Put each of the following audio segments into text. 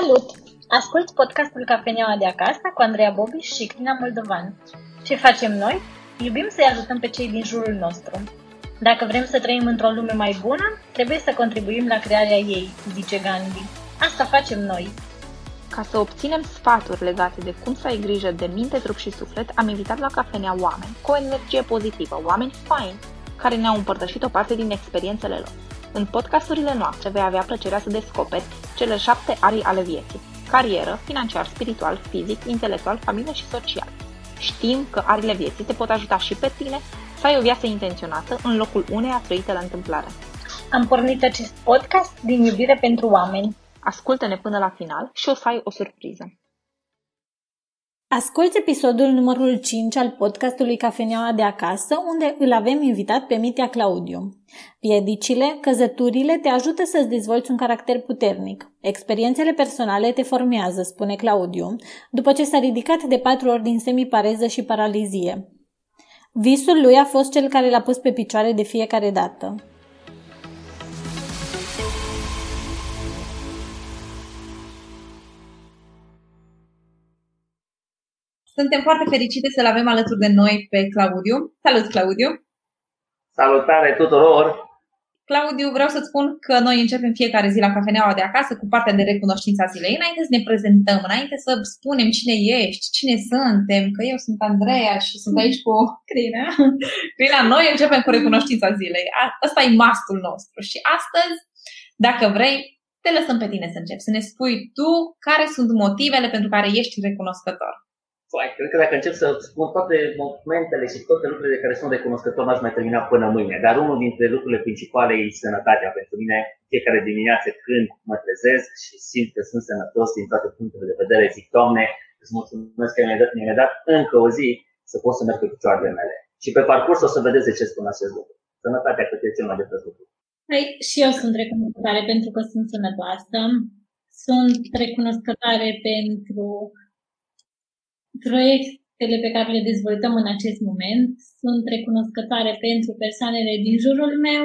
Salut! Ascult podcastul Cafeneaua de acasă cu Andreea Bobi și Crina Moldovan. Ce facem noi? Iubim să-i ajutăm pe cei din jurul nostru. Dacă vrem să trăim într-o lume mai bună, trebuie să contribuim la crearea ei, zice Gandhi. Asta facem noi. Ca să obținem sfaturi legate de cum să ai grijă de minte, trup și suflet, am invitat la cafenea oameni cu o energie pozitivă, oameni faini, care ne-au împărtășit o parte din experiențele lor. În podcasturile noastre vei avea plăcerea să descoperi cele șapte arii ale vieții. Carieră, financiar, spiritual, fizic, intelectual, familie și social. Știm că arile vieții te pot ajuta și pe tine să ai o viață intenționată în locul uneia trăite la întâmplare. Am pornit acest podcast din iubire pentru oameni. Ascultă-ne până la final și o să ai o surpriză. Asculți episodul numărul 5 al podcastului Cafeneaua de acasă, unde îl avem invitat pe Mitea Claudiu. Piedicile, căzăturile te ajută să-ți dezvolți un caracter puternic. Experiențele personale te formează, spune Claudiu, după ce s-a ridicat de patru ori din semipareză și paralizie. Visul lui a fost cel care l-a pus pe picioare de fiecare dată. Suntem foarte fericite să-l avem alături de noi pe Claudiu. Salut, Claudiu! Salutare tuturor! Claudiu, vreau să-ți spun că noi începem fiecare zi la cafeneaua de acasă cu partea de recunoștința zilei. Înainte să ne prezentăm, înainte să spunem cine ești, cine suntem, că eu sunt Andreea și sunt aici cu Crina. Crina, noi începem cu recunoștința zilei. Asta e mastul nostru. Și astăzi, dacă vrei, te lăsăm pe tine să începi, să ne spui tu care sunt motivele pentru care ești recunoscător. Păi, cred că dacă încep să spun toate momentele și toate lucrurile de care sunt recunoscător, n-aș mai termina până mâine. Dar unul dintre lucrurile principale e sănătatea pentru mine. Fiecare dimineață când mă trezesc și simt că sunt sănătos din toate punctele de vedere, zic, Doamne, îți mulțumesc că mi-ai dat, mi dat încă o zi să pot să merg pe picioarele mele. Și pe parcurs o să vedeți de ce spun acest lucru. Sănătatea cred că e cel mai de lucru. Păi, și eu sunt recunoscătoare pentru că sunt sănătoasă. Sunt recunoscătoare pentru proiectele pe care le dezvoltăm în acest moment. Sunt recunoscătoare pentru persoanele din jurul meu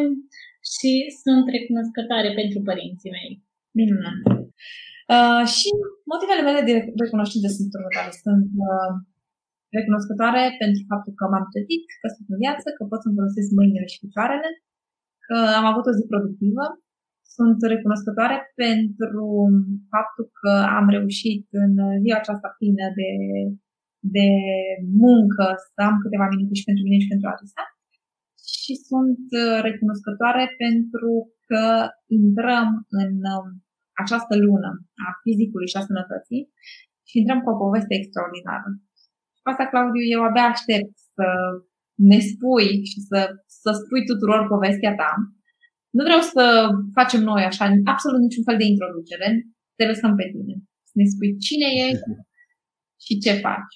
și sunt recunoscătoare pentru părinții mei. Minunat! Uh, și motivele mele de recunoștință sunt următoare. Sunt uh, recunoscătoare pentru faptul că m-am trezit, că sunt în viață, că pot să-mi folosesc mâinile și picioarele, că am avut o zi productivă. Sunt recunoscătoare pentru faptul că am reușit în ziua aceasta plină de de muncă să am câteva minute și pentru mine și pentru Arisa. Și sunt uh, recunoscătoare pentru că intrăm în um, această lună a fizicului și a sănătății și intrăm cu o poveste extraordinară. Și pe asta, Claudiu, eu abia aștept să ne spui și să, să spui tuturor povestea ta. Nu vreau să facem noi așa absolut niciun fel de introducere. Te lăsăm pe tine. Să ne spui cine ești și ce faci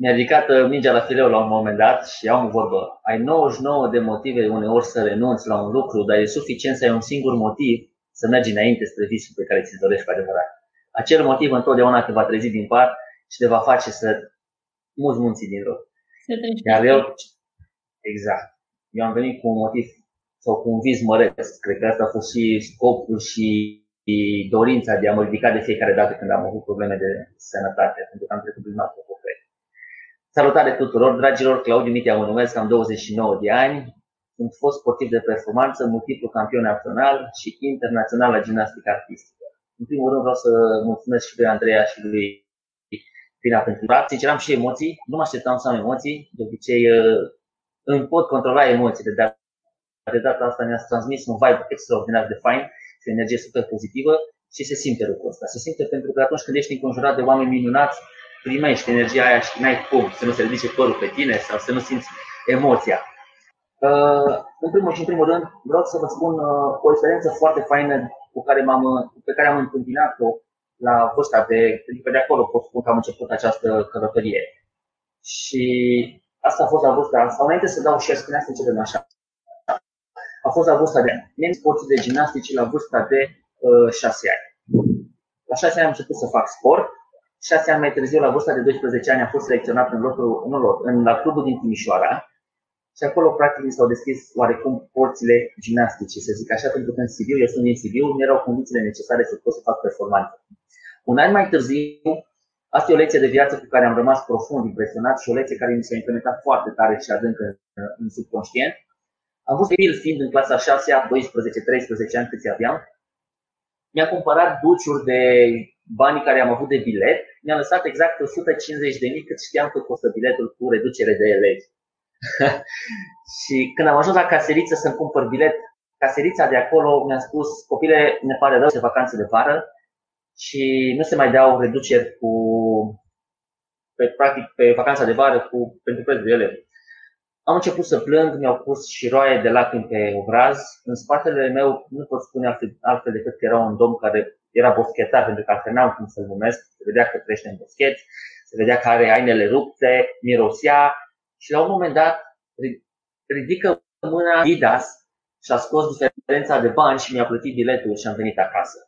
mi-a ridicat uh, mingea la fileu la un moment dat și am o vorbă. Ai 99 de motive uneori să renunți la un lucru, dar e suficient să ai un singur motiv să mergi înainte spre visul pe care ți-l dorești cu adevărat. Acel motiv întotdeauna te va trezi din par și te va face să muți munții din rău. Iar eu, exact, eu am venit cu un motiv sau cu un vis măreț. Cred că asta a fost și scopul și dorința de a mă ridica de fiecare dată când am avut probleme de sănătate, pentru că am trecut prin altă Salutare tuturor, dragilor! Claudiu Mitea mă numesc, am 29 de ani. Sunt fost sportiv de performanță, multiplu campion național și internațional la gimnastică artistică. În primul rând vreau să mulțumesc și lui Andreea și lui Pina pentru dat. Sincer, am și emoții. Nu mă așteptam să am emoții. De obicei uh, îmi pot controla emoțiile, dar de data asta mi-a transmis un vibe extraordinar de fain și o energie super pozitivă și se simte lucrul ăsta. Se simte pentru că atunci când ești înconjurat de oameni minunați, primești energia aia și n-ai cum să nu se ridice părul pe tine sau să nu simți emoția. Uh, în primul și în primul rând, vreau să vă spun uh, o experiență foarte faină cu care m-am, pe care am întâmpinat-o la vârsta de, adică de acolo pot spun că am început această călătorie. Și asta a fost la vârsta, sau înainte să dau și spunea să începem așa. A fost la vârsta de nem sportul de gimnastici la vârsta de uh, 6 ani. La 6 ani am început să fac sport șase ani mai târziu, la vârsta de 12 ani, a fost selecționat în lotul, nu lot, în, la clubul din Timișoara și acolo, practic, mi s-au deschis oarecum porțile gimnastice, să zic așa, pentru că în Sibiu, eu sunt din Sibiu, nu erau condițiile necesare să pot să fac performanță. Un an mai târziu, asta e o lecție de viață cu care am rămas profund impresionat și o lecție care mi s-a implementat foarte tare și adânc în, în subconștient. Am fost copil fiind în clasa 6 12-13 ani câți aveam. Mi-a cumpărat duciuri de banii care am avut de bilet. Mi-a lăsat exact 150 de mii cât știam că costă biletul cu reducere de elevi. și când am ajuns la caseriță să-mi cumpăr bilet, caserița de acolo mi-a spus, copile, ne pare rău, de vacanțe de vară și nu se mai dau reduceri cu, pe, practic, pe vacanța de vară cu, pentru prețul de elevi. Am început să plâng, mi-au pus și roaie de lacrimi pe obraz. În spatele meu nu pot spune altfel, altfel decât că era un domn care era boschetar, pentru că altfel n-am cum să-l numesc. Se vedea că trăiește în boscheți, se vedea că are ainele rupte, mirosea și la un moment dat ridică mâna Didas și a scos diferența de bani și mi-a plătit biletul și am venit acasă.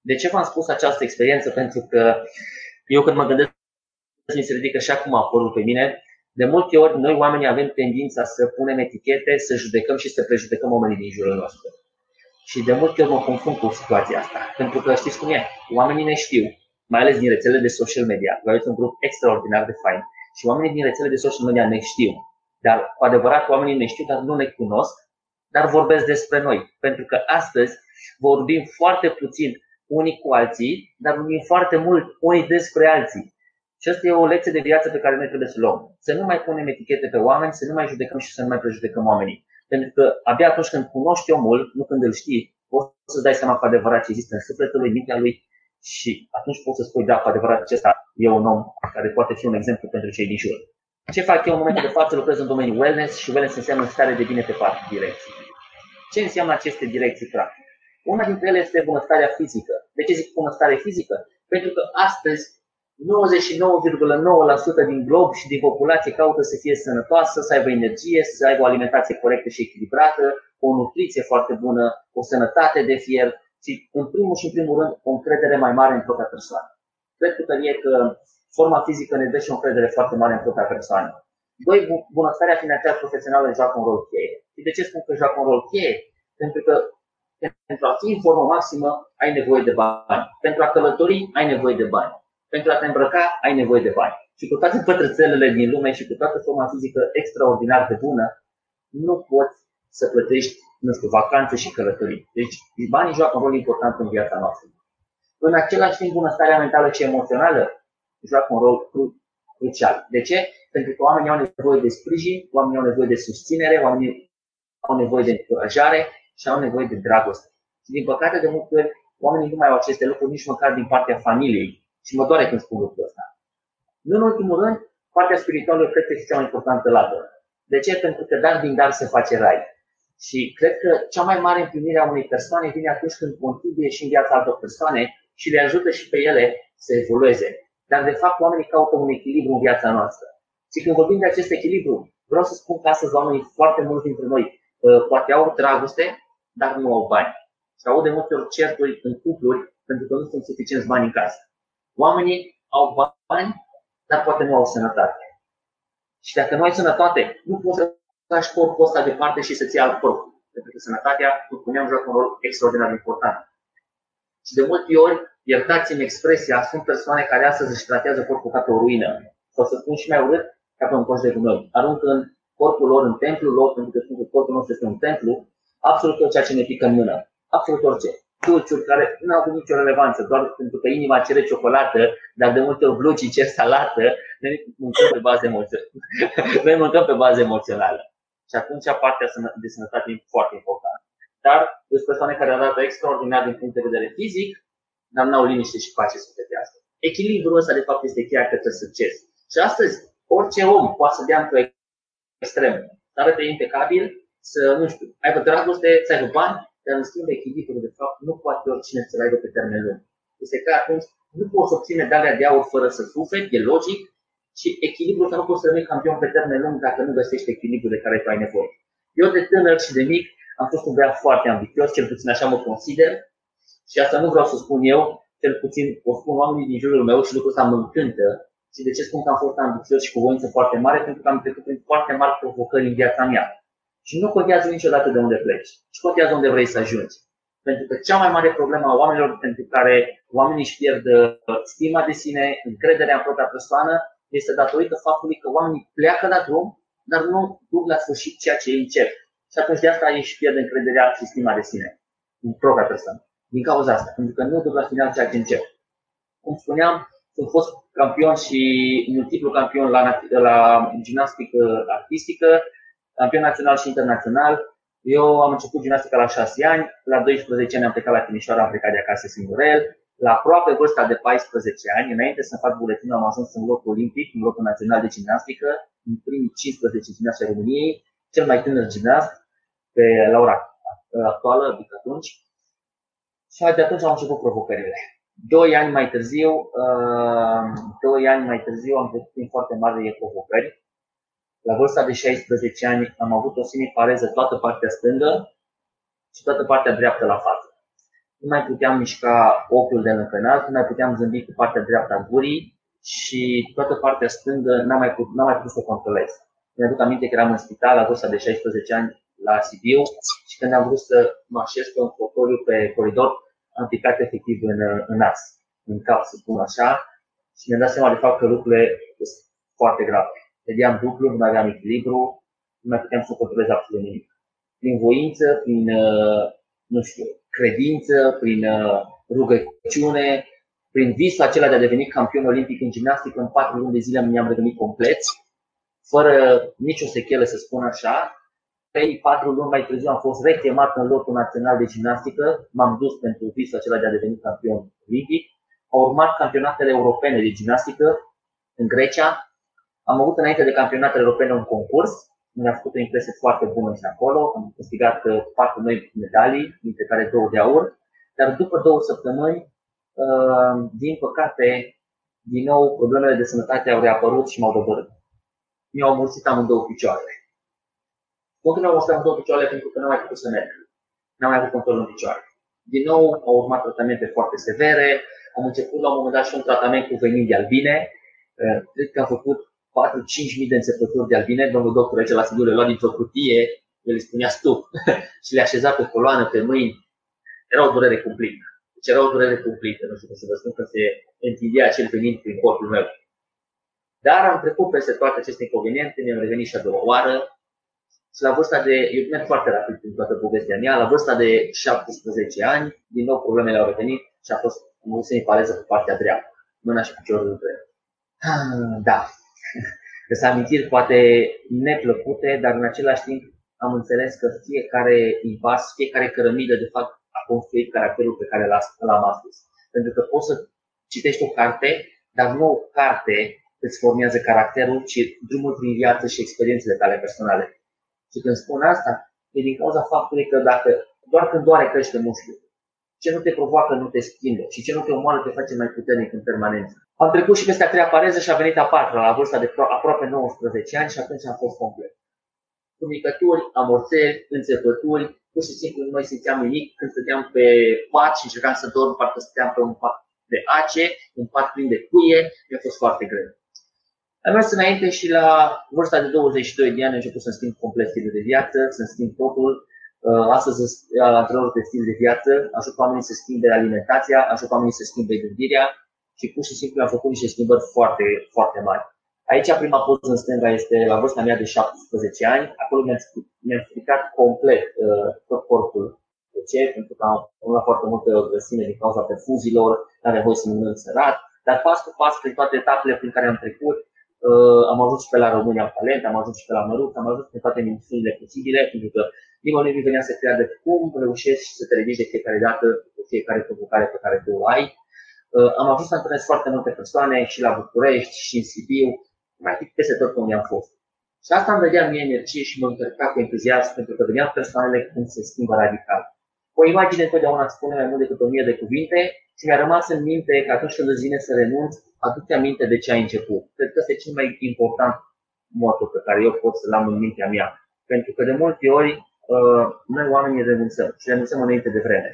De ce v-am spus această experiență? Pentru că eu când mă gândesc mi se ridică și acum apărul pe mine, de multe ori, noi oamenii avem tendința să punem etichete, să judecăm și să prejudecăm oamenii din jurul nostru. Și de multe ori mă confund cu situația asta. Pentru că știți cum e? Oamenii ne știu, mai ales din rețelele de social media. Voi aveți un grup extraordinar de fain. Și oamenii din rețelele de social media ne știu. Dar cu adevărat oamenii ne știu, dar nu ne cunosc, dar vorbesc despre noi. Pentru că astăzi vorbim foarte puțin unii cu alții, dar vorbim foarte mult unii despre alții. Și asta e o lecție de viață pe care noi trebuie să luăm. Să nu mai punem etichete pe oameni, să nu mai judecăm și să nu mai prejudecăm oamenii. Pentru că abia atunci când cunoști omul, nu când îl știi, poți să-ți dai seama cu adevărat ce există în sufletul lui, mintea lui și atunci poți să spui, da, cu adevărat acesta e un om care poate fi un exemplu pentru cei din jur. Ce fac eu în momentul da. de față? Lucrez în domeniul wellness și wellness înseamnă stare de bine pe patru direcții. Ce înseamnă aceste direcții practic? Una dintre ele este bunăstarea fizică. De ce zic bunăstare fizică? Pentru că astăzi 99,9% din glob și din populație caută să fie sănătoasă, să aibă energie, să aibă o alimentație corectă și echilibrată, o nutriție foarte bună, o sănătate de fier și, în primul și în primul rând, o încredere mai mare în propria persoană. Cred cu tărie că forma fizică ne dă și o încredere foarte mare în propria persoană. Doi, bunăstarea financiară profesională joacă un rol cheie. Și de ce spun că joacă un rol cheie? Pentru că pentru a fi în formă maximă ai nevoie de bani. Pentru a călători ai nevoie de bani pentru a te îmbrăca ai nevoie de bani. Și cu toate pătrățelele din lume și cu toată forma fizică extraordinar de bună, nu poți să plătești, nu știu, vacanțe și călătorii. Deci banii joacă un rol important în viața noastră. În același timp, bunăstarea mentală și emoțională joacă un rol cru- crucial. De ce? Pentru că oamenii au nevoie de sprijin, oamenii au nevoie de susținere, oamenii au nevoie de încurajare și au nevoie de dragoste. Și din păcate, de multe ori, oamenii nu mai au aceste lucruri nici măcar din partea familiei și mă doare când spun lucrul ăsta. Nu în ultimul rând, partea spirituală cred că este cea mai importantă lată. De ce? Pentru că dar din dar se face rai. Și cred că cea mai mare împlinire a unei persoane vine atunci când contribuie și în viața altor persoane și le ajută și pe ele să evolueze. Dar de fapt oamenii caută un echilibru în viața noastră. Și când vorbim de acest echilibru, vreau să spun că astăzi oamenii foarte mulți dintre noi uh, poate au dragoste, dar nu au bani. Și au de multe ori certuri în cupluri pentru că nu sunt suficienți bani în casă. Oamenii au bani, dar poate nu au sănătate. Și dacă nu ai sănătate, nu poți să lași corpul ăsta departe și să-ți iei alt corp. Pentru că sănătatea, cum spuneam, joacă un rol extraordinar de important. Și de multe ori, iertați-mi expresia, sunt persoane care astăzi își tratează corpul ca pe o ruină. Sau să spun și mai urât, ca pe un coș de gunoi. Aruncă în corpul lor, în templul lor, pentru că spun că corpul nostru este un templu, absolut tot ceea ce ne pică în mână. Absolut orice dulciuri care nu au avut nicio relevanță, doar pentru că inima cere ciocolată, dar de multe ori blugii cer salată, noi mâncăm pe bază emoțională. noi mâncăm pe bază emoțională. Și atunci partea de sănătate e foarte importantă. Dar sunt persoane care arată extraordinar din punct de vedere fizic, dar nu au liniște și pace sufletească. Echilibrul ăsta, de fapt, este cheia către succes. Și astăzi, orice om poate să dea într-o extremă, să arate impecabil, să, nu știu, aibă dragoste, să aibă bani, dar în schimb echilibrul, de fapt, nu poate oricine să-l aibă pe termen lung. Este că atunci nu poți obține medalea de aur fără să suferi, e logic, și echilibrul că nu poți să rămâi campion pe termen lung dacă nu găsești echilibrul de care tu ai nevoie. Eu de tânăr și de mic am fost un băiat foarte ambițios, cel puțin așa mă consider, și asta nu vreau să spun eu, cel puțin o spun oamenii din jurul meu și lucrul ăsta mă încântă. Și de ce spun că am fost ambițios și cu voință foarte mare? Pentru că am trecut prin foarte mari provocări în viața mea. Și nu contează niciodată de unde pleci, ci contează unde vrei să ajungi. Pentru că cea mai mare problemă a oamenilor pentru care oamenii își pierd uh, stima de sine, încrederea în propria persoană, este datorită faptului că oamenii pleacă la drum, dar nu duc la sfârșit ceea ce ei încep. Și atunci de asta ei își pierd încrederea și stima de sine în propria persoană. Din cauza asta, pentru că nu duc la final ceea ce încep. Cum spuneam, sunt fost campion și multiplu campion la, la gimnastică artistică, campion național și internațional. Eu am început gimnastica la 6 ani, la 12 ani am plecat la Timișoara, am plecat de acasă singurel. La aproape vârsta de 14 ani, înainte să fac buletinul, am ajuns în locul olimpic, în locul național de gimnastică, în primii 15 gimnaste ai României, cel mai tânăr gimnast pe la ora actuală, adică atunci. Și de atunci au început provocările. Doi ani mai târziu, uh, doi ani mai târziu am trecut prin foarte mari provocări. La vârsta de 16 ani am avut o semipareză toată partea stângă și toată partea dreaptă la față. Nu mai puteam mișca ochiul de lângă nas, nu mai puteam zâmbi cu partea dreaptă a gurii și toată partea stângă n-am mai, putut, n-am mai putut să controlez. Mi-aduc aminte că eram în spital la vârsta de 16 ani la Sibiu și când am vrut să mă așez pe un fotoliu pe coridor, am picat efectiv în, în nas, în cap, să spun așa, și mi-am dat seama de fapt că lucrurile sunt foarte grave. Vedeam dublu, nu mai aveam echilibru, nu mai puteam să controlez absolut nimic. Prin voință, prin, uh, nu știu, credință, prin uh, rugăciune, prin visul acela de a deveni campion olimpic în gimnastică, în patru luni de zile mi-am revenit complet, fără nicio sechelă, să spun așa, 3-4 luni mai târziu am fost rechemat în lotul național de gimnastică, m-am dus pentru visul acela de a deveni campion olimpic. Au urmat campionatele europene de gimnastică în Grecia. Am avut înainte de campionatele europene un concurs, mi-a făcut o impresie foarte bună și acolo. Am câștigat uh, patru noi medalii, dintre care două de aur. Dar după două săptămâni, uh, din păcate, din nou problemele de sănătate au reapărut și m-au dobărât. Mi-au mulțit amândouă picioarele Continuă mă stăm două picioarele pentru că nu am mai putut să merg. N-am mai avut control în picioare. Din nou au urmat tratamente foarte severe. Am început la un moment dat și un tratament cu venin de albine. Eh, cred că am făcut 4-5 mii de înțepături de albine. Domnul doctor aici la Sibiu le lua dintr-o cutie, el îi spunea stup și le așeza pe coloană, pe mâini. Era o durere cumplită. Deci era o durere cumplită. Nu știu cum să vă spun că se întindea acel venin prin corpul meu. Dar am trecut peste toate aceste inconveniente, mi-am revenit și a doua oară, și la vârsta de, eu merg foarte rapid prin toată povestea mea, la vârsta de 17 ani, din nou problemele au revenit și a fost nu se pareză pe partea dreaptă, mâna și piciorul între Da, sunt amintiri poate neplăcute, dar în același timp am înțeles că fiecare impas, fiecare cărămidă, de fapt, a construit caracterul pe care l-am astăzi. Pentru că poți să citești o carte, dar nu o carte îți formează caracterul, ci drumul prin viață și experiențele tale personale. Și când spun asta, e din cauza faptului că dacă doar când doare crește mușchiul, ce nu te provoacă nu te schimbă și ce nu te omoară te face mai puternic în permanență. Am trecut și peste a treia pareză și a venit a patra la vârsta de aproape 19 ani și atunci am fost complet. Cunicături, amorțeli, înțepături, pur și simplu nu mai simțeam nimic când stăteam pe pat și încercam să dorm, parcă stăteam pe un pat de ace, un pat plin de cuie, mi-a fost foarte greu. Am mers înainte și la vârsta de 22 de ani am început să schimb complet stilul de viață, să schimb totul. Uh, astăzi sunt antrenor de stil de viață, ajut oamenii să schimbe alimentația, ajut oamenii să schimbe gândirea și pur și simplu am făcut niște schimbări foarte, foarte mari. Aici prima poză în stânga este la vârsta mea de 17 ani. Acolo mi-am, mi-am stricat complet uh, tot corpul. De ce? Pentru că am luat foarte multă grăsime din cauza perfuzilor, nu aveam voie să mănânc sărat, dar pas cu pas, prin toate etapele prin care am trecut, Uh, am ajuns și pe la România în talent, am ajuns și pe la Măruț, am ajuns pe toate emisiunile posibile, pentru că nimeni nu venea să creadă cum reușești să te ridici de fiecare dată cu fiecare provocare pe care tu o ai. Uh, am ajuns să întâlnesc foarte multe persoane și la București și în Sibiu, practic peste tot unde am fost. Și asta îmi dădea mie energie și mă încărca cu entuziasm pentru că vedeam persoanele cum se schimbă radical. O imagine întotdeauna spune mai mult decât o mie de cuvinte și mi-a rămas în minte că atunci când îți vine să renunți, aduce aminte de ce ai început. Cred că este cel mai important moto pe care eu pot să-l am în mintea mea. Pentru că de multe ori uh, noi oamenii renunțăm și renunțăm înainte de vreme.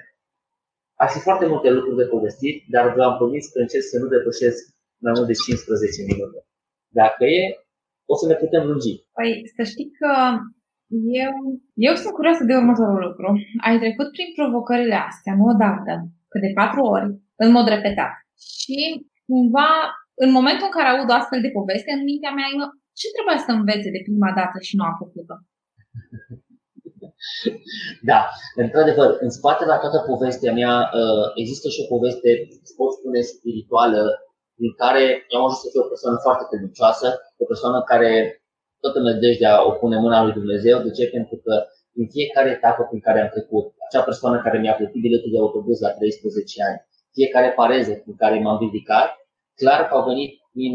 Ar fi foarte multe lucruri de povestit, dar v-am promis că încerc să nu depășesc mai mult de 15 minute. Dacă e, o să ne putem lungi. Păi să știi că Eu, eu sunt curioasă de următorul lucru. Ai trecut prin provocările astea, nu odată, cât de patru ori, în mod repetat. Și cumva, în momentul în care aud o astfel de poveste, în mintea mea, ce trebuia să învețe de prima dată și nu a făcut-o? Da, într-adevăr, în spate la toată povestea mea uh, există și o poveste, pot spune, spirituală, din care eu am ajuns să fiu o persoană foarte credincioasă, o persoană care toată nădejdea o pune în mâna lui Dumnezeu. De ce? Pentru că în fiecare etapă prin care am trecut, acea persoană care mi-a plătit biletul de autobuz la 13 ani, fiecare pareză prin care m-am ridicat, clar că au venit din,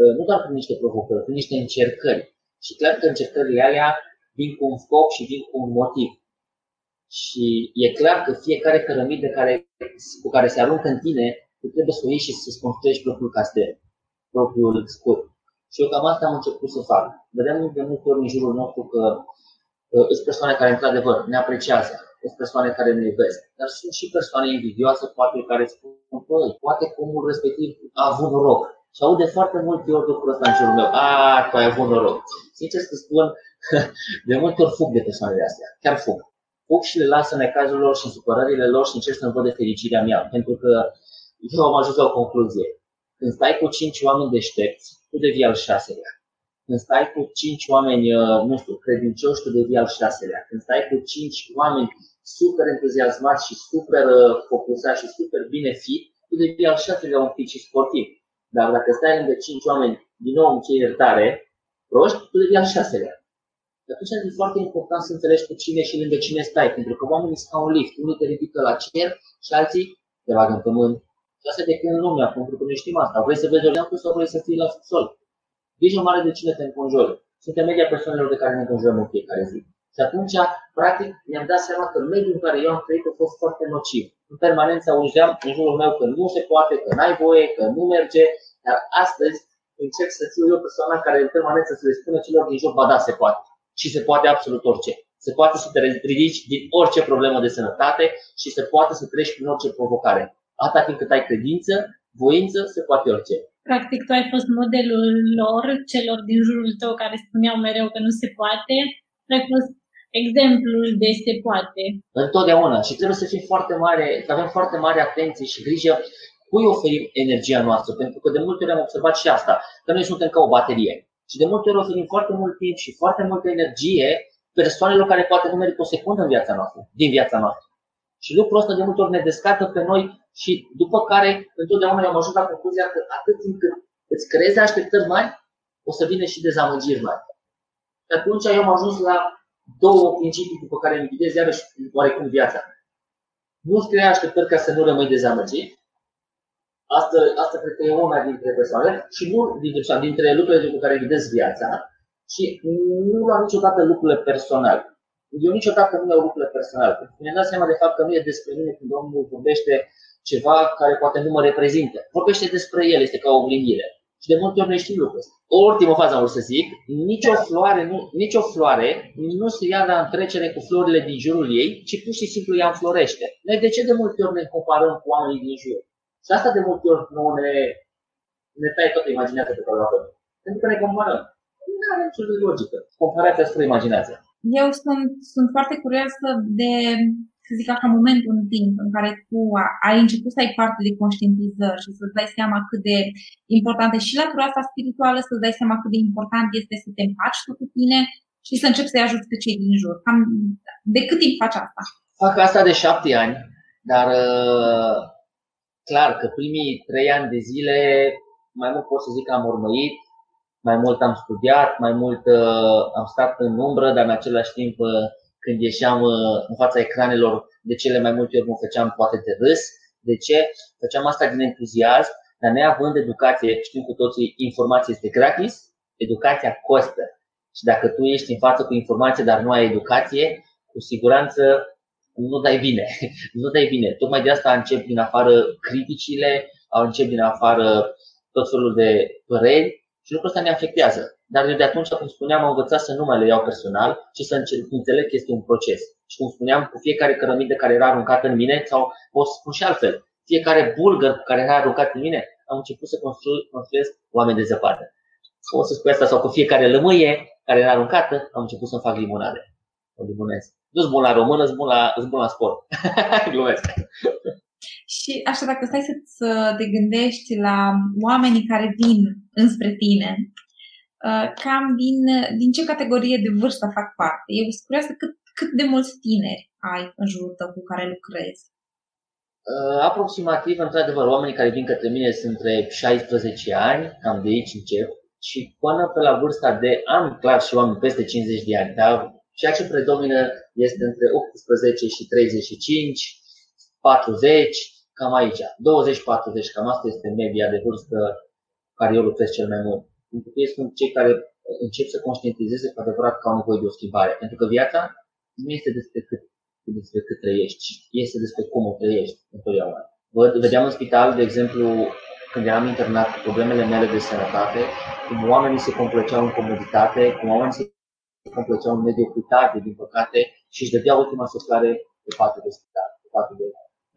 uh, nu doar prin niște provocări, prin niște încercări. Și clar că încercările alea vin cu un scop și vin cu un motiv. Și e clar că fiecare cărămidă care, cu care se aruncă în tine, tu trebuie să o iei și să-ți construiești propriul castel, propriul scut. Și eu cam asta am început să fac. Vedem de multe ori în jurul nostru că uh, sunt persoane care, într-adevăr, ne apreciază, sunt persoane care ne iubesc, dar sunt și persoane invidioase, poate care spun, băi, poate că omul respectiv a avut noroc. Și aud de foarte multe ori lucrul ăsta în jurul meu. A, tu ai avut noroc. Sincer să spun, de multe ori fug de persoanele astea. Chiar fug. Fug și le las în necazul lor și în supărările lor și încerc să-mi văd de fericirea mea. Pentru că eu am ajuns la o concluzie. Când stai cu cinci oameni deștepți, tu devii al șaselea. Când stai cu cinci oameni, uh, nu știu, credincioși, tu devii al șaselea. Când stai cu cinci oameni super entuziasmați și super uh, focusați și super bine fit, tu devii al șaselea un pic și sportiv. Dar dacă stai lângă cinci oameni, din nou în ce iertare, proști, tu devii al șaselea. Și atunci e foarte important să înțelegi cu cine și lângă cine stai, pentru că oamenii stau în lift, unii te ridică la cer și alții te bagă în pământ. Și asta de când în lumea, pentru că noi știm asta. Vrei să vezi o leancă sau vrei să fii la sol? Grijă mare de cine te înconjoară. Suntem media persoanelor de care ne înconjurăm în fiecare zi. Și atunci, practic, mi-am dat seama că mediul în care eu am trăit a fost foarte nociv. În permanență auzeam în jurul meu că nu se poate, că n-ai voie, că nu merge, dar astăzi încerc să fiu eu persoana care în permanență să le spună celor din jur, ba da, se poate și se poate absolut orice. Se poate să te ridici din orice problemă de sănătate și se poate să treci prin orice provocare. Atâta timp cât ai credință, voință, se poate orice. Practic, tu ai fost modelul lor, celor din jurul tău care spuneau mereu că nu se poate. Tu ai fost exemplul de se poate. Întotdeauna. Și trebuie să fim foarte mare, să avem foarte mare atenție și grijă cui oferim energia noastră. Pentru că de multe ori am observat și asta, că noi suntem ca o baterie. Și de multe ori oferim foarte mult timp și foarte multă energie persoanelor care poate nu merită o secundă în viața noastră, din viața noastră. Și lucrul ăsta de multe ori ne descartă pe noi și după care întotdeauna eu am ajuns la concluzia că atât timp cât îți creezi așteptări mari, o să vină și dezamăgiri mari. Și atunci eu am ajuns la două principii după care îmi ghidez iarăși oarecum viața. Nu-ți crea așteptări ca să nu rămâi dezamăgit Asta, asta cred că e una dintre persoane și nu dintre, sau dintre lucrurile cu care ghidez viața și nu luam niciodată lucrurile personale. Eu niciodată nu iau lucrurile personale. Pentru că mi-am dat seama de fapt că nu e despre mine când omul vorbește ceva care poate nu mă reprezintă. Vorbește despre el, este ca o oglindire. Și de multe ori noi știm lucrul ăsta. O ultimă fază am vrut să zic, nicio floare, nu, nicio floare nu se ia la întrecere cu florile din jurul ei, ci pur și simplu ea înflorește. Noi de ce de multe ori ne comparăm cu oamenii din jur? Și asta de multe ori nu ne, ne taie toată imaginația pe care o avem. Pentru că ne comparăm. Nu are nicio logică. Comparația spre imaginația. Eu sunt, sunt foarte curioasă de, să zic așa, momentul în timp în care tu ai început să ai parte de conștientizări și să-ți dai seama cât de importantă și latura asta spirituală, să-ți dai seama cât de important este să te împaci tu cu tine și să începi să-i ajuți pe cei din jur. Cam de cât timp faci asta? Fac asta de șapte ani, dar uh, clar că primii trei ani de zile, mai mult pot să zic că am urmărit, mai mult am studiat, mai mult uh, am stat în umbră, dar în același timp uh, când ieșeam uh, în fața ecranelor, de cele mai multe ori mă făceam poate de râs. De ce? Făceam asta din entuziasm, dar neavând educație, știm cu toții, informația este gratis, educația costă. Și dacă tu ești în față cu informație, dar nu ai educație, cu siguranță nu dai bine. nu dai bine. Tocmai de asta încep din afară criticile, încep din afară tot felul de păreri și lucrul ăsta ne afectează. Dar eu de atunci, cum spuneam, am învățat să nu mai le iau personal, ci să înțeleg că este un proces. Și cum spuneam, cu fiecare cărămidă care era aruncată în mine, sau pot să spun și altfel, fiecare bulgăr care era aruncat în mine, am început să constru- construiesc oameni de zăpadă. O să spui asta, sau cu fiecare lămâie, care era aruncată, am început să-mi fac limonade. O limonez. Nu sunt bun la română, sunt bun la, sunt bun la sport. Glumesc. Și așa, dacă stai să, să te gândești la oamenii care vin înspre tine, uh, cam din, din ce categorie de vârstă fac parte? Eu sunt curioasă cât, cât de mulți tineri ai în jurul tău cu care lucrezi? Uh, aproximativ, într-adevăr, oamenii care vin către mine sunt între 16 ani, cam de aici încep, și până pe la vârsta de, am clar și oameni peste 50 de ani, dar ceea ce predomină este între 18 și 35, 40, cam aici, 20-40, cam asta este media de vârstă care eu lucrez cel mai mult. Pentru că ei sunt cei care încep să conștientizeze cu adevărat că au nevoie de o schimbare. Pentru că viața nu este despre cât, despre cât trăiești, ci este despre cum o trăiești întotdeauna. Văd, vedeam în spital, de exemplu, când eram internat cu problemele mele de sănătate, cum oamenii se complăceau în comoditate, cum oamenii se complăceau în mediocritate, din păcate, și își dădeau ultima suflare pe patul de spital, pe patul de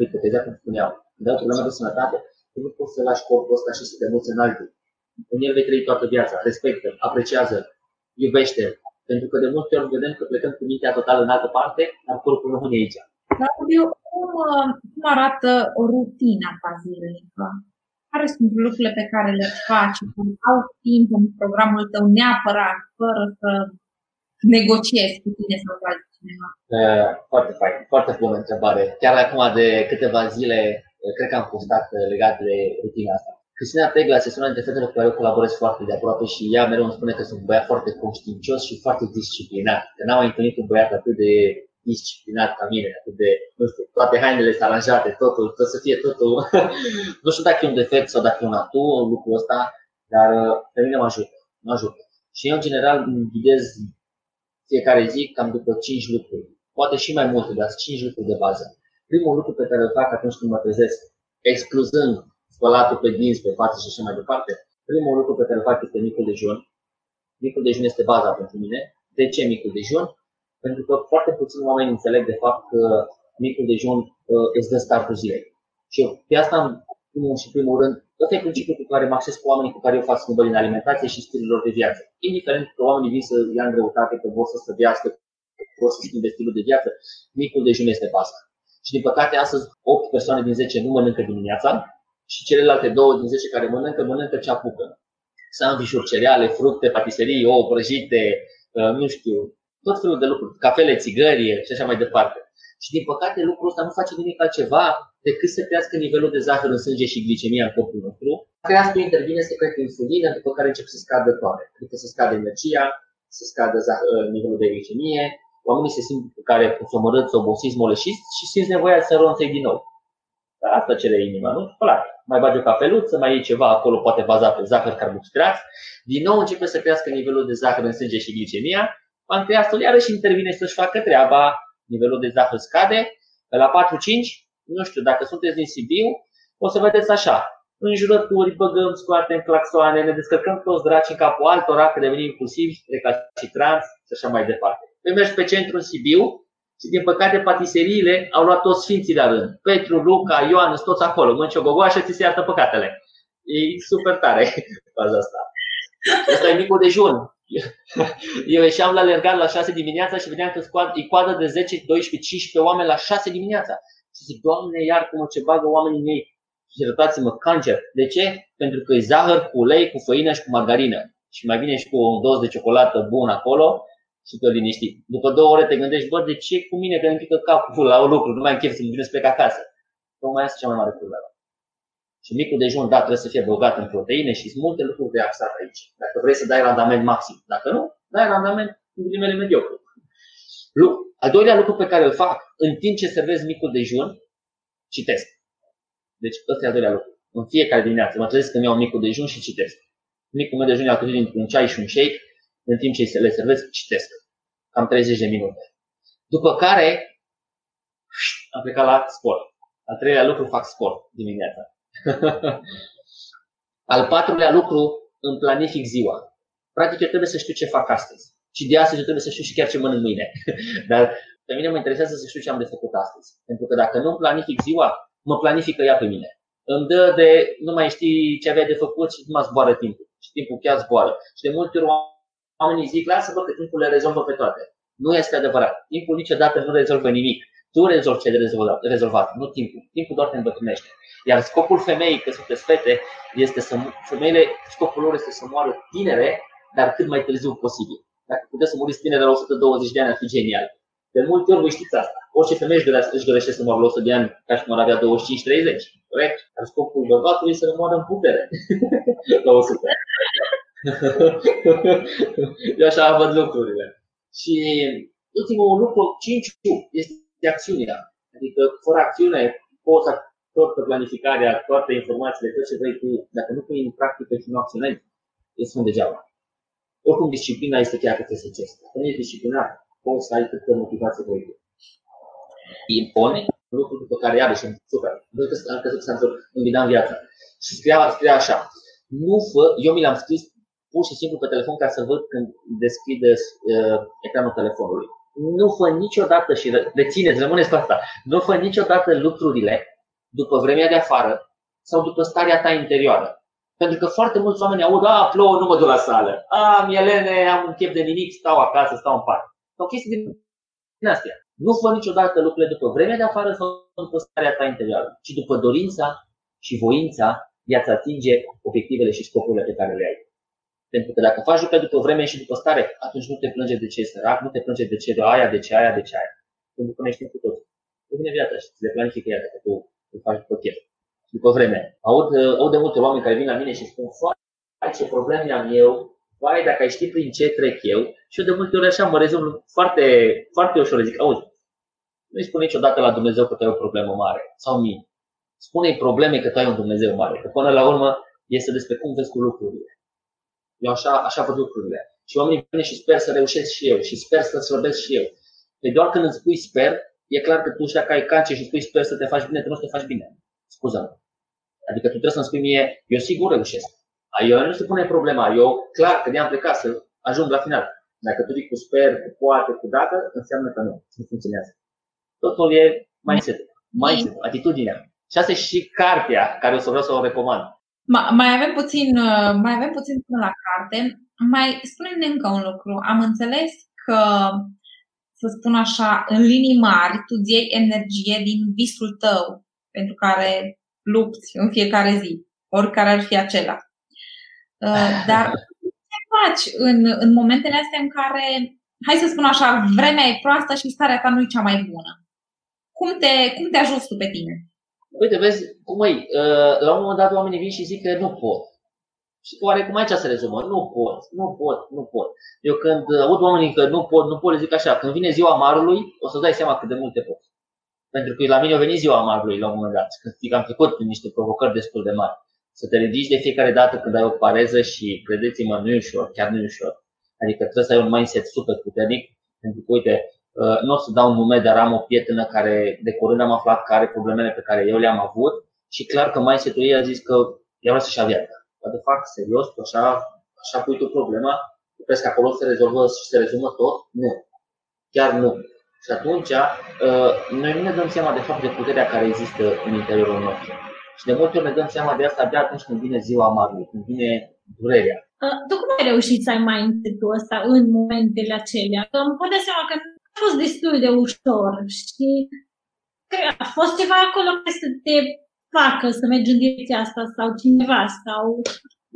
Uite, pe exact cum spuneau, când ai o problemă de sănătate, tu nu poți să lași corpul ăsta și să te muți în altul. În el vei trăi toată viața, respectă, apreciază, iubește. Pentru că de multe ori vedem că plecăm cu mintea total în altă parte, dar corpul rămâne aici. Claudiu, cum, uh, cum arată o rutină ta zilnică? Care sunt lucrurile pe care le faci, când au timp în programul tău neapărat, fără să negociezi cu tine sau cu altcineva? Uh, foarte fain, foarte bună întrebare. Chiar acum de câteva zile, uh, cred că am postat uh, legat de rutina asta. Cristina Tegla este una dintre fetele cu care eu colaborez foarte de aproape și ea mereu îmi spune că sunt un băiat foarte conștiincios și foarte disciplinat. Că n-am mai întâlnit un băiat atât de disciplinat ca mine, atât de, nu știu, toate hainele sunt aranjate, totul, tot să fie totul. nu știu dacă e un defect sau dacă e un atu, lucrul ăsta, dar pe mine mă ajută, mă ajută. Și eu, în general, îmi ghidez fiecare zi cam după 5 lucruri. Poate și mai multe, dar 5 lucruri de bază. Primul lucru pe care îl fac atunci când mă trezesc, excluzând spălatul pe dinți, pe față și așa mai departe, primul lucru pe care îl fac este micul dejun. Micul dejun este baza pentru mine. De ce micul dejun? Pentru că foarte puțini oameni înțeleg de fapt că micul dejun uh, îți dă startul zilei. Și eu, pe asta, în primul și primul rând, Ăsta e principiul cu care mă acces cu oamenii cu care eu fac schimbări în alimentație și stilul lor de viață. Indiferent că oamenii vin să ia în greutate, că vor să săbească, că vor să schimbe stilul de viață, micul dejun este baza. Și din păcate astăzi 8 persoane din 10 nu mănâncă dimineața și celelalte 2 din 10 care mănâncă, mănâncă ce apucă. Sandvișuri, cereale, fructe, patiserii, ouă prăjite, uh, nu știu, tot felul de lucruri, cafele, țigări și așa mai departe. Și din păcate lucrul ăsta nu face nimic altceva decât să crească nivelul de zahăr în sânge și glicemia în corpul nostru. Crească intervine secret insulină, după care încep să scadă toate. Adică să scadă energia, să scadă zahăr, ă, nivelul de glicemie, oamenii se simt cu care somorâți, obosiți, moleșiți și simți nevoia să ronței din nou. Dar asta cere inima, nu? Clar. Mai bagi o cafeluță, mai iei ceva acolo, poate bazat pe zahăr, carbohidrați. Din nou începe să crească nivelul de zahăr în sânge și glicemia. Pancreasul iarăși intervine să-și facă treaba, nivelul de zahăr scade. La 4-5 nu știu, dacă sunteți din Sibiu, o să vedeți așa. În jurături, băgăm, scoatem claxoane, ne descărcăm toți draci în capul altora, că devenim impulsivi, recalcitranți și așa mai departe. Păi mergi pe centru în Sibiu și din păcate patiseriile au luat toți sfinții la rând. Petru, Luca, Ioan, sunt toți acolo. Mânci o gogoașă, ți se iartă păcatele. E super tare faza asta. Asta e micul dejun. Eu ieșeam la alergat la 6 dimineața și vedeam că e coadă de 10, 12, 15 oameni la 6 dimineața. Și zic, Doamne, iartă-mă ce bagă oamenii mei. Și iertați-mă, cancer. De ce? Pentru că e zahăr cu ulei, cu făină și cu margarină. Și mai vine și cu un dos de ciocolată bun acolo și te liniștit. După două ore te gândești, bă, de ce cu mine că îmi pică capul la un lucru, nu mai am chef să mă să plec acasă. Tocmai asta e cea mai mare problemă. Și micul dejun, da, trebuie să fie bogat în proteine și sunt multe lucruri de axat aici. Dacă vrei să dai randament maxim. Dacă nu, dai randament în ghilimele mediocru. Al doilea lucru pe care îl fac în timp ce servez micul dejun, citesc. Deci ăsta e al doilea lucru. În fiecare dimineață mă trezesc când iau micul dejun și citesc. Micul meu dejun e alcătuit din un ceai și un shake. În timp ce le servesc, citesc. Cam 30 de minute. După care am plecat la sport. Al treilea lucru fac sport dimineața. Al patrulea lucru îmi planific ziua. Practic eu trebuie să știu ce fac astăzi. Și de astăzi eu trebuie să știu și chiar ce mănânc mâine. Dar pe mine mă interesează să știu ce am de făcut astăzi. Pentru că dacă nu planific ziua, mă planifică ea pe mine. Îmi dă de nu mai știi ce aveai de făcut și nu mai zboară timpul. Și timpul chiar zboară. Și de multe ori oamenii zic, lasă-vă că timpul le rezolvă pe toate. Nu este adevărat. Timpul niciodată nu rezolvă nimic. Tu rezolvi ce de rezolvat, rezolvat, nu timpul. Timpul doar te îmbătrânește. Iar scopul femeii, că sunteți fete, este să, femeile, scopul lor este să moară tinere, dar cât mai târziu posibil. Dacă puteți să muriți tinere la 120 de ani, ar fi genial. De multe ori voi știți asta. Orice femeie își dorește, își dorește să moară la 100 de ani ca și cum ar avea 25-30. Corect? Dar scopul bărbatului este să moară în putere la 100. Eu așa văd lucrurile. Și ultimul lucru, cinciu, este acțiunea. Adică fără acțiune poți să toată planificarea, toate informațiile, tot ce vrei tu, dacă nu pui în practică și nu acționezi, este un degeaba. Oricum, disciplina este chiar că trebuie să încerci. Dacă nu ești disciplinat, poți să ai câtă motivație vrei tu. Impone lucruri după care iarăși sunt super. Nu că am crezut că s-a întâmplat în viața. Și scria, scria așa. Nu fă, eu mi l-am scris pur și simplu pe telefon ca să văd când deschide uh, ecranul telefonului. Nu fă niciodată și rețineți, rămâneți cu asta, nu fă niciodată lucrurile după vremea de afară sau după starea ta interioară. Pentru că foarte mulți oameni aud, a, plouă, nu mă duc la sală. A, mielene, am un chef de nimic, stau acasă, stau în parc. Sau chestii din astea. Nu fă niciodată lucrurile după vremea de afară sau după starea ta interioară, ci după dorința și voința de a-ți atinge obiectivele și scopurile pe care le ai. Pentru că dacă faci lucrurile după vreme și după stare, atunci nu te plânge de ce e sărac, nu te plânge de ce de aia, de ce aia, de ce aia. Pentru că ne știm cu toți. Nu vine viața și ți le planifică ea dacă tu îl faci după chef. După vreme. Aud, aud de multe oameni care vin la mine și spun, foarte ce probleme am eu, vai, dacă ai ști prin ce trec eu, și eu de multe ori așa mă rezolv foarte, foarte ușor, zic, auzi, nu-i spune niciodată la Dumnezeu că tu ai o problemă mare, sau mie. Spune-i probleme că tu ai un Dumnezeu mare, că până la urmă este despre cum vezi cu lucrurile. Eu așa, așa văd lucrurile. Și oamenii vine și sper să reușesc și eu și sper să slăbesc și eu. Păi doar când îți spui sper, e clar că tu și dacă ai cancer și spui sper să te faci bine, tu nu să te faci bine. Scuză-mă. Adică tu trebuie să-mi spui mie, eu sigur reușesc. Eu nu se pune problema. Eu clar că de-am plecat să ajung la final. Dacă tu zici cu sper, cu poate, cu dacă, înseamnă că nu. Nu funcționează. Totul e mindset. Mindset, atitudinea. Și asta e și cartea care o să vreau să o recomand. Mai avem puțin, uh, mai avem puțin până la carte. Mai spune-ne încă un lucru. Am înțeles că, să spun așa, în linii mari, tu iei energie din visul tău pentru care lupți în fiecare zi, oricare ar fi acela. Uh, dar ce faci în, în momentele astea în care, hai să spun așa, vremea e proastă și starea ta nu e cea mai bună? Cum te, cum te ajuți tu pe tine? Uite, vezi, cum e, uh, la un moment dat oamenii vin și zic că nu pot. Și oare cum aici se rezumă? Nu pot, nu pot, nu pot. Eu când aud oamenii că nu pot, nu pot, le zic așa, când vine ziua marului, o să dai seama cât de multe pot. Pentru că la mine a venit ziua marului la un moment dat, când am trecut prin niște provocări destul de mari. Să te ridici de fiecare dată când ai o pareză și credeți-mă, nu e ușor, chiar nu e ușor. Adică trebuie să ai un mindset super puternic, pentru că, uite, Uh, nu o să dau un nume, dar am o prietenă care de curând am aflat că are problemele pe care eu le-am avut și clar că mai setul ei a zis că ea vrea să-și ia viața. Dar de fapt, serios, tu așa, așa pui tu problema, crezi că acolo se rezolvă și se rezumă tot? Nu. Chiar nu. Și atunci, uh, noi nu ne dăm seama de fapt de puterea care există în interiorul nostru. Și de multe ori ne dăm seama de asta abia atunci când vine ziua amarului, când vine durerea. Uh, tu cum ai reușit să ai mai ul ăsta în momentele acelea? Că îmi pot da seama că a fost destul de ușor și a fost ceva acolo care să te facă să mergi în direcția asta sau cineva sau...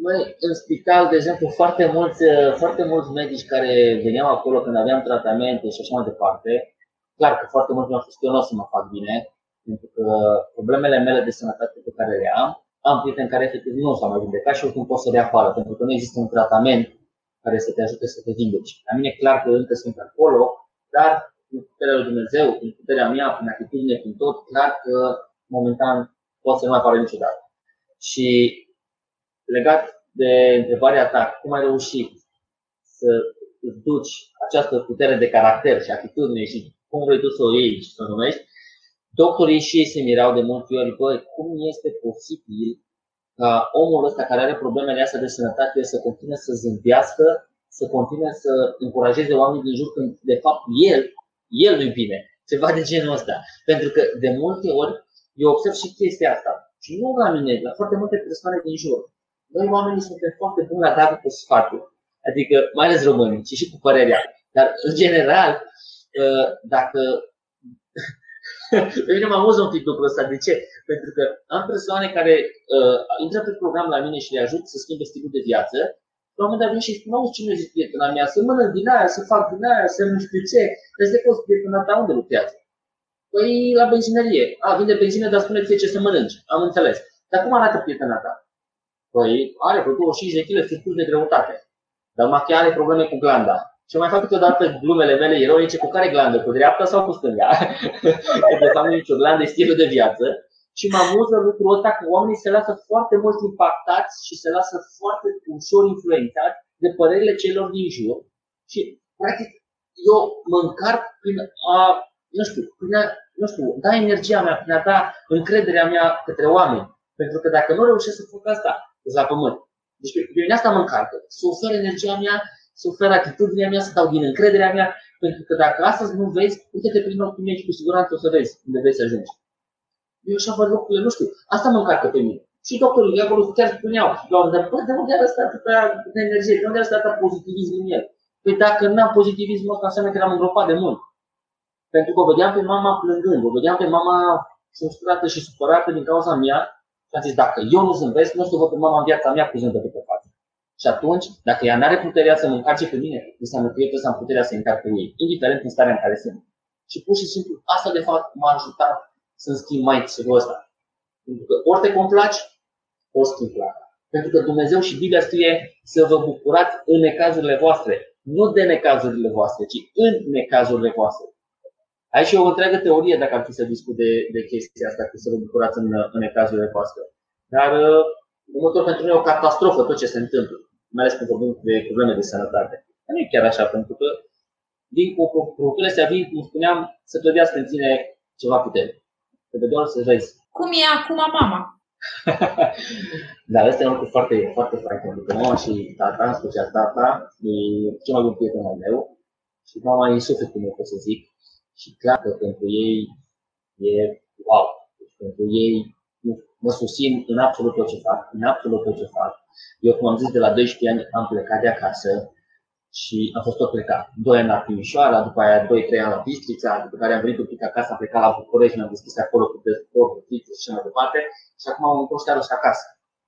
Noi, în spital, de exemplu, foarte mulți, foarte mulți medici care veneau acolo când aveam tratamente și așa mai departe, clar că foarte mulți mi-au spus că eu nu o să mă fac bine, pentru că problemele mele de sănătate pe care le am, am prieteni care efectiv nu s-au mai vindecat și oricum pot să le apară, pentru că nu există un tratament care să te ajute să te vindeci. La mine clar că încă sunt acolo, dar prin puterea lui Dumnezeu, prin puterea mea, prin atitudine, prin tot, clar că momentan pot să nu mai apară niciodată. Și legat de întrebarea ta, cum ai reușit să îți duci această putere de caracter și atitudine și cum vrei tu să o iei și să o numești, doctorii și ei se mirau de multe ori, băi, cum este posibil ca omul ăsta care are problemele astea de sănătate să continue să zâmbească să continue să încurajeze oamenii din jur când de fapt el, el nu-i bine. Ceva de genul ăsta. Pentru că de multe ori eu observ și chestia asta. Și nu la mine, la foarte multe persoane din jur. Noi oamenii suntem foarte buni la dat cu sfaturi. Adică, mai ales românii, și și cu părerea. Dar, în general, uh, dacă pe mine mă amuză un pic lucrul ăsta. De ce? Pentru că am persoane care uh, intră pe program la mine și le ajut să schimbe stilul de viață. La un moment dat vin și spun, auzi, cine zice prietena mea, să mănânc din aia, să fac din aia, să nu știu ce. Deci de fost prietena ta unde lucrează? Păi la benzinărie. A, vinde benzină, dar spune ție ce să mănânci. Am înțeles. Dar cum arată prietena ta? Păi are vreo 25 de kg surplus de greutate. Dar machia are probleme cu glanda. Și mai fac câteodată glumele mele eroice cu care glandă, cu dreapta sau cu stânga. că de fapt nicio glandă e stilul de viață. Și mă amuză lucrul ăsta că oamenii se lasă foarte mult impactați și se lasă foarte ușor influențați de părerile celor din jur. Și, practic, eu mă încarc prin a, nu știu, prin a, nu știu, da energia mea, prin a da încrederea mea către oameni. Pentru că dacă nu reușesc să fac asta, la pământ. Deci prin asta mă încarcă. Să ofer energia mea să ofer atitudinea mea, să dau din încrederea mea, pentru că dacă astăzi nu vezi, uite-te prin ochii mei și cu siguranță o să vezi unde vei să ajungi. Eu așa văd lucrurile, nu știu, asta mă încarcă pe mine. Și doctorul acolo chiar spuneau, doamne, dar de unde are asta atâta energie, de unde are asta pozitivism în el? Păi dacă n-am pozitivismul ăsta, înseamnă că l-am îngropat de mult. Pentru că o vedeam pe mama plângând, o vedeam pe mama frustrată și supărată din cauza mea și am zis, dacă eu nu zâmbesc, nu o să văd pe mama în viața mea cu zâmbetul pe față. Și atunci, dacă ea nu are puterea să mă încarce pe mine, înseamnă că eu trebuie să am puterea să încarc pe ei, indiferent în starea în care sunt. Și pur și simplu, asta de fapt m-a ajutat să-mi schimb mai ul ăsta. Pentru că ori te complaci, ori schimbi plata. Pentru că Dumnezeu și Biblia scrie să vă bucurați în necazurile voastre. Nu de necazurile voastre, ci în necazurile voastre. Aici e o întreagă teorie dacă ar fi să discut de, de chestia asta, că să vă bucurați în, în necazurile voastre. Dar de multe ori pentru noi e o catastrofă tot ce se întâmplă, mai ales când vorbim de probleme de sănătate. Dar nu e chiar așa, pentru că din cu provocările astea vin, cum spuneam, să clădească în tine ceva putere. Trebuie doar să vezi. Cum e acum mama? da, asta e un lucru foarte, foarte fain, pentru că mama și tata, în special tata, e cel mai bun prieten al meu și mama e suflet, cum eu pot să zic, și clar că pentru ei e wow. Deci pentru ei mă susțin în absolut tot ce fac, în absolut tot ce fac. Eu, cum am zis, de la 12 ani am plecat de acasă și am fost tot plecat. Doi ani la Timișoara, după aia 2-3 ani la Bistrița, după care am venit un pic acasă, am plecat la București, mi-am deschis acolo cu sport, și așa mai departe. Și acum am întors chiar acasă,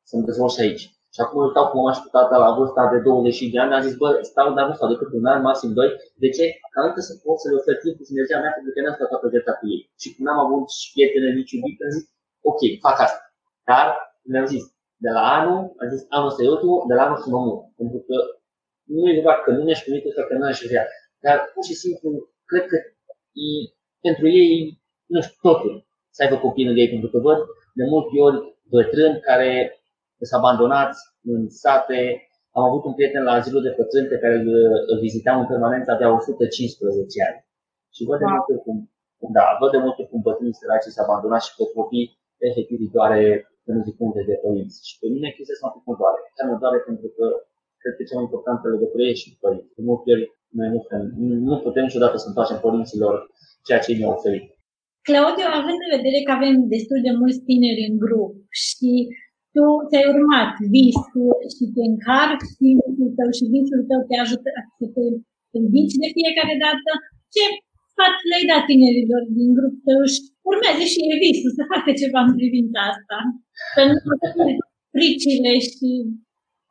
să-mi dezvolt și aici. Și acum îl stau cu mama și cu tata la vârsta de 20 de ani, am zis, bă, stau, dar nu stau decât un an, maxim doi. De ce? Ca încă să pot să le ofer timp și energia mea, pentru că n-am stat toată viața cu ei. Și când n-am avut și prietene, nici iubit, am zis, ok, fac asta. Dar mi-am zis, de la anul, am zis, anul ăsta e ultimul, de la anul să mă mut. Pentru că nu e vorba că nu mi-aș permite sau că nu aș vrea. Dar pur și simplu, cred că e, pentru ei, nu știu, totul să aibă copii lângă ei, pentru că văd de multe ori bătrâni care sunt abandonați în sate. Am avut un prieten la azilul de pătrâni pe care îl, îl vizitam în permanență, avea 115 ani. Și văd de multe cum, da, văd de multe cum bătrânii săraci s-au abandonat și că copii efectiv doare să nu zic unde de părinți. Și pe mine chestia asta mă doare. Chiar mă doare pentru că cred că cea mai importantă legătură e și cu părinți. De multe ori noi nu putem, nu putem niciodată să întoarcem părinților ceea ce ne-au oferit. Claudiu, având în vedere că avem destul de mulți tineri în grup și tu ți-ai urmat visul și te încarci visul tău și visul tău te ajută să te învingi de fiecare dată, ce sfat le-ai dat tinerilor din grupul tău și urmează și e visul să facă ceva în privința asta. Pentru că fricile și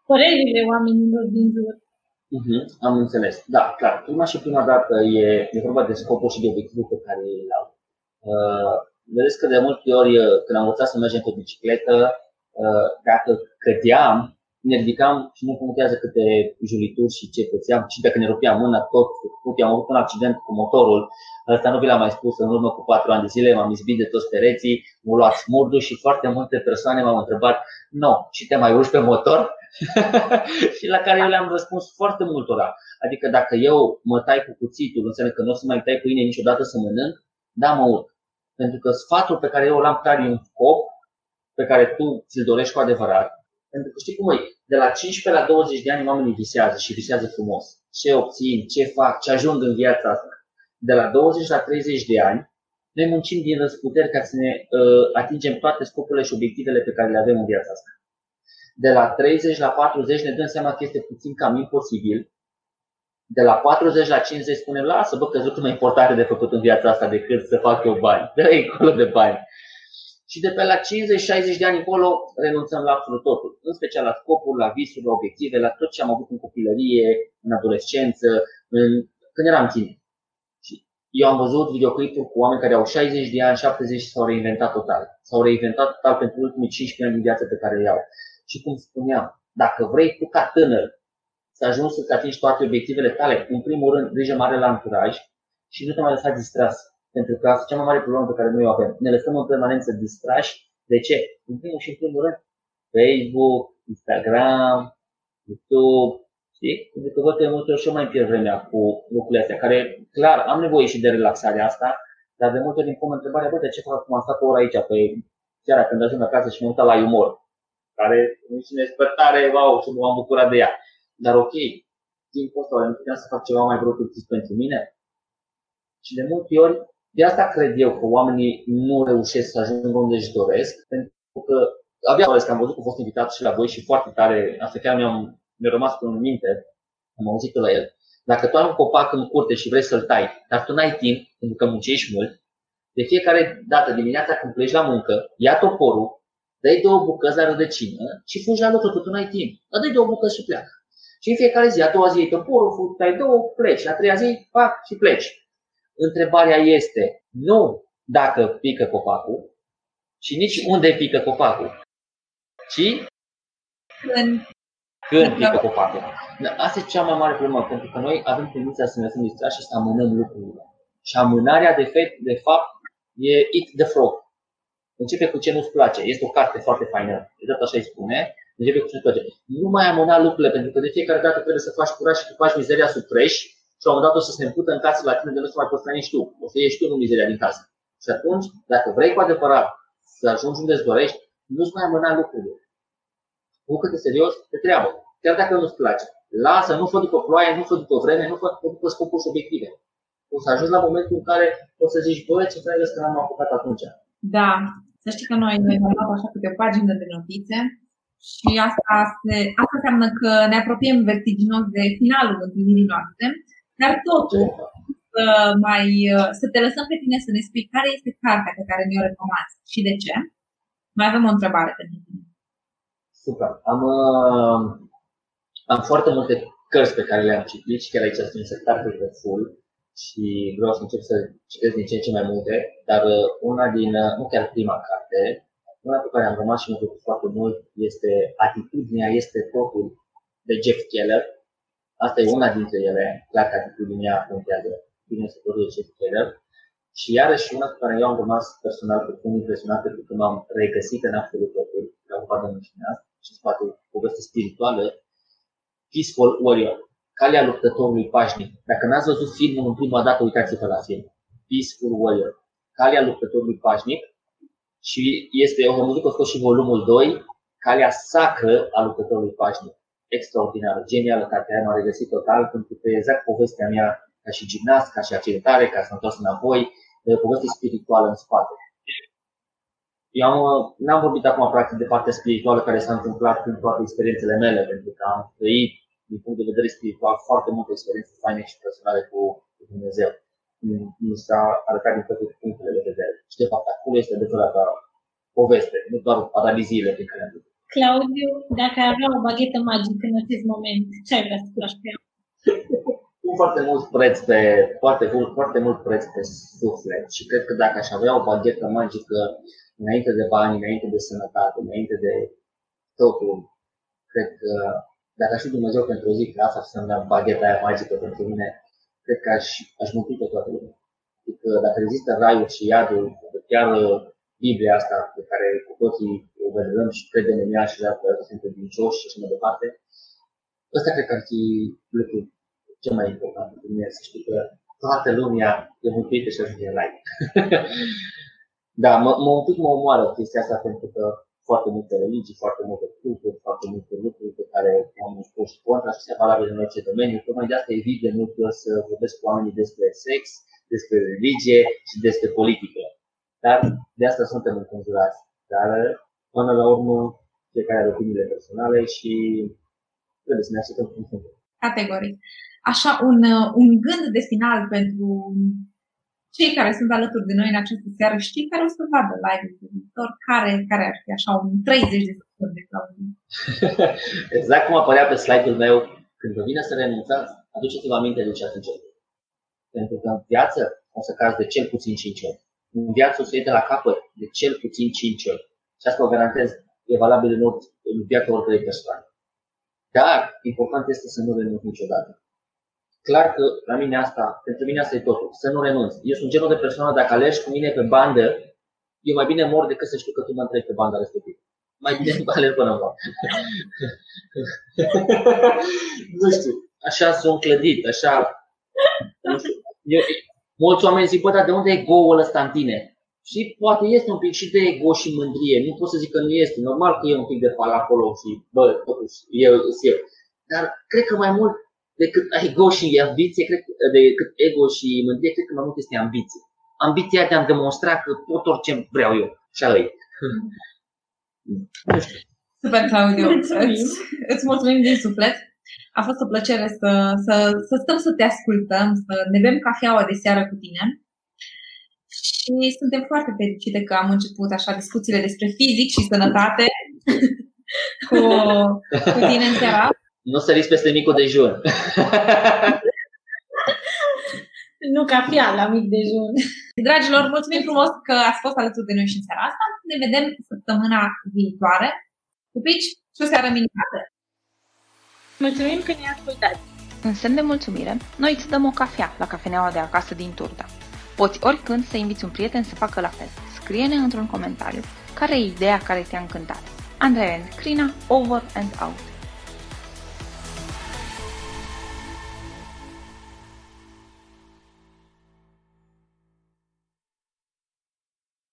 părerile oamenilor din jur. Uh-huh, am înțeles. Da, clar. Prima și prima dată e, e vorba de scopul și de obiectivul pe care îl au. Uh, vedeți că de multe ori uh, când am învățat să mergem pe bicicletă, uh, dacă cădeam, ne ridicam și nu contează câte julituri și ce pățeam, și dacă ne rupea mâna, tot făcut. Am avut un accident cu motorul, asta nu vi l-am mai spus în urmă cu patru ani de zile, m-am izbit de toți pereții, m-au luat smurdul și foarte multe persoane m-au întrebat, nu, și te mai urci pe motor? și la care eu le-am răspuns foarte multora. Adică dacă eu mă tai cu cuțitul, înseamnă că nu o să mai tai pâine niciodată să mănânc, da, mă urc. Pentru că sfatul pe care eu l-am clar e un scop pe care tu ți-l dorești cu adevărat. Pentru că știi cum e, de la 15 la 20 de ani oamenii visează și visează frumos. Ce obțin, ce fac, ce ajung în viața asta. De la 20 la 30 de ani, noi muncim din răsputeri ca să ne uh, atingem toate scopurile și obiectivele pe care le avem în viața asta. De la 30 la 40 ne dăm seama că este puțin cam imposibil. De la 40 la 50 spunem, lasă bă, că sunt mai importante de făcut în viața asta decât să fac eu bani. dă acolo de bani. Și de pe la 50-60 de ani încolo renunțăm la absolut totul. În special la scopuri, la visuri, la obiective, la tot ce am avut în copilărie, în adolescență, în... când eram tineri. Și eu am văzut videoclipuri cu oameni care au 60 de ani, 70 și s-au reinventat total. S-au reinventat total pentru ultimii 15 ani din viață pe care le au. Și cum spuneam, dacă vrei tu ca tânăr să ajungi să-ți atingi toate obiectivele tale, în primul rând, grijă mare la anturaj și nu te mai lăsa distras. Pentru că asta e cea mai mare problemă pe care noi o avem. Ne lăsăm în permanență distrași. De ce? În primul și în primul rând, Facebook, Instagram, YouTube, știi? Pentru că văd că multe ori și eu mai pierd vremea cu lucrurile astea, care, clar, am nevoie și de relaxarea asta, dar de multe ori îmi pun întrebarea, bă, de ce fac acum am stat o oră aici, pe seara când ajung acasă și mă uit la umor, care nici nu este tare, wow, și nu am bucurat de ea. Dar ok, timpul ăsta, nu puteam să fac ceva mai productiv pentru mine? Și de multe ori de asta cred eu că oamenii nu reușesc să ajungă unde își doresc, pentru că abia că am văzut că a fost invitat și la voi și foarte tare, asta chiar mi-am, mi-a rămas în minte, am auzit la el. Dacă tu ai un copac în curte și vrei să-l tai, dar tu n-ai timp, pentru că muncești mult, de fiecare dată dimineața când pleci la muncă, ia toporul, dai două bucăți la rădăcină și fugi la lucru, că tu n-ai timp. Dar dai două bucăți și pleacă. Și în fiecare zi, a doua zi iei toporul, tai două, pleci. A treia zi, fac și pleci. Întrebarea este nu dacă pică copacul și nici unde pică copacul, ci când, când pică copacul. Da, asta e cea mai mare problemă, pentru că noi avem tendința să ne lăsăm distrași și să amânăm lucrurile. Și amânarea, de, fapt, de fapt, e eat the frog. Începe cu ce nu-ți place. Este o carte foarte faină. Exact așa îi spune. Începe cu ce nu-ți place. Nu mai amâna lucrurile, pentru că de fiecare dată trebuie să faci curaj și tu faci mizeria sub preș și la un moment dat o să se împută în casă la tine de nu să mai poți nici tu. O să ieși tu în mizeria din casă. Și atunci, dacă vrei cu adevărat să ajungi unde îți dorești, nu-ți mai amâna lucrurile. Bucă-te serios de treabă, chiar dacă nu-ți place. Lasă, nu fă după ploaie, nu fă după vreme, nu fă după scopuri și obiective. O să ajungi la momentul în care o să zici, băi, ce trebuie că n-am apucat atunci. Da, să știi că noi ne am luat așa câte o pagină de notițe și asta, se, asta înseamnă că ne apropiem vertiginos de finalul întâlnirii noastre dar totul, să, mai, să te lăsăm pe tine să ne spui care este cartea pe care mi-o recomanzi și de ce. Mai avem o întrebare pentru tine. Super. Am, uh, am foarte multe cărți pe care le-am citit și chiar aici sunt carte de full și vreau să încep să citesc din ce în ce mai multe, dar uh, una din, uh, nu chiar prima carte, una pe care am rămas și mă plăcut foarte mult este Atitudinea este totul de Jeff Keller. Asta e una dintre ele, clar că atitudinea contează bine să de ce Keller. Și iarăși una cu care eu am rămas personal puțin impresionat pentru că m-am regăsit în absolut totul, la o de menționat, și în spate poveste spirituală, Peaceful Warrior, calea luptătorului pașnic. Dacă n-ați văzut filmul în prima dată, uitați-vă la film. Peaceful Warrior, calea luptătorului pașnic. Și este, eu am văzut că a fost și volumul 2, calea sacră a luptătorului pașnic extraordinară, genială cartea aia, m-a regăsit total, pentru că exact povestea mea ca și gimnast, ca și accidentare, ca să mă întors înapoi, poveste spirituală în spate. Eu am, n-am vorbit acum practic de partea spirituală care s-a întâmplat în toate experiențele mele, pentru că am trăit din punct de vedere spiritual foarte multe experiențe faine și personale cu, cu Dumnezeu. Mi s-a arătat din toate punctele de vedere. Și de fapt acolo este adevărata poveste, nu doar analiziile pe care am făcut. Claudiu, dacă ai avea o baghetă magică în acest moment, ce ai vrea să faci pe ea? foarte mult preț pe, foarte, foarte mult preț pe suflet și cred că dacă aș avea o baghetă magică înainte de bani, înainte de sănătate, înainte de totul, cred că dacă aș fi Dumnezeu pentru o zi, că asta să dea bagheta aia magică pentru mine, cred că aș, aș mântui pe toată lumea. Adică dacă există raiul și iadul, chiar Biblia asta pe care cu toții o vedem și credem în ea și dacă suntem vincioși și așa mai departe, ăsta cred că ar fi lucrul cel mai important pentru mine, să știu că toată lumea e mântuită și ajunge în rai. da, mă, mă, un pic mă omoară chestia asta pentru că foarte multe religii, foarte multe culturi, foarte multe lucruri pe care am spus și contra și se valabile în orice domeniu. Tocmai de asta evit de multe ori să vorbesc cu oamenii despre sex, despre religie și despre politică. Dar de asta suntem înconjurați. Dar până la urmă, fiecare are opiniile personale și trebuie să ne așteptăm cum sunt. Categoric. Așa, un, un gând de final pentru cei care sunt alături de noi în această seară, știi care o să vadă live-ul de viitor, care, care ar fi așa un 30 de secunde de Claudiu? exact cum apărea pe slide-ul meu, când vă vine să renunțați, aduceți-vă aminte de ce ați început. Pentru că în viață o să cazi de cel puțin 5 ori. În viață o să iei de la capăt de cel puțin 5 ori. Și asta o garantez, e valabil în, orice, în viața oricărei persoane. Dar important este să nu renunți niciodată clar că la mine asta, pentru mine asta e totul, să nu renunț. Eu sunt genul de persoană, dacă alergi cu mine pe bandă, eu mai bine mor decât să știu că tu mă întregi pe banda respectivă. Mai bine alerg până mor. nu știu, așa sunt clădit, așa... Nu știu. Eu, mulți oameni zic, bă, dar de unde e ego-ul ăsta în tine? Și poate este un pic și de ego și mândrie. Nu pot să zic că nu este. Normal că e un pic de fal acolo și, bă, totuși, eu, eu. Dar cred că mai mult decât ego și ambiție, cred, decât ego și mândrie, cred că mai mult este ambiție. Ambiția de a-mi demonstra că pot orice vreau eu. Și ala e. Super, Claudiu. Îți, îți mulțumim din suflet. A fost o plăcere să, să, să stăm să te ascultăm, să ne bem cafeaua de seară cu tine. Și suntem foarte fericite că am început așa discuțiile despre fizic și sănătate cu, cu tine în seara nu săriți peste micul dejun. nu cafea la mic dejun. Dragilor, mulțumim frumos că ați fost alături de noi și în seara asta. Ne vedem săptămâna viitoare. Pupici și o seară minunată! Mulțumim că ne ascultați! În semn de mulțumire, noi îți dăm o cafea la cafeneaua de acasă din Turda. Poți oricând să inviți un prieten să facă la fel. Scrie-ne într-un comentariu care e ideea care te-a încântat. Andrei and Crina, over and out.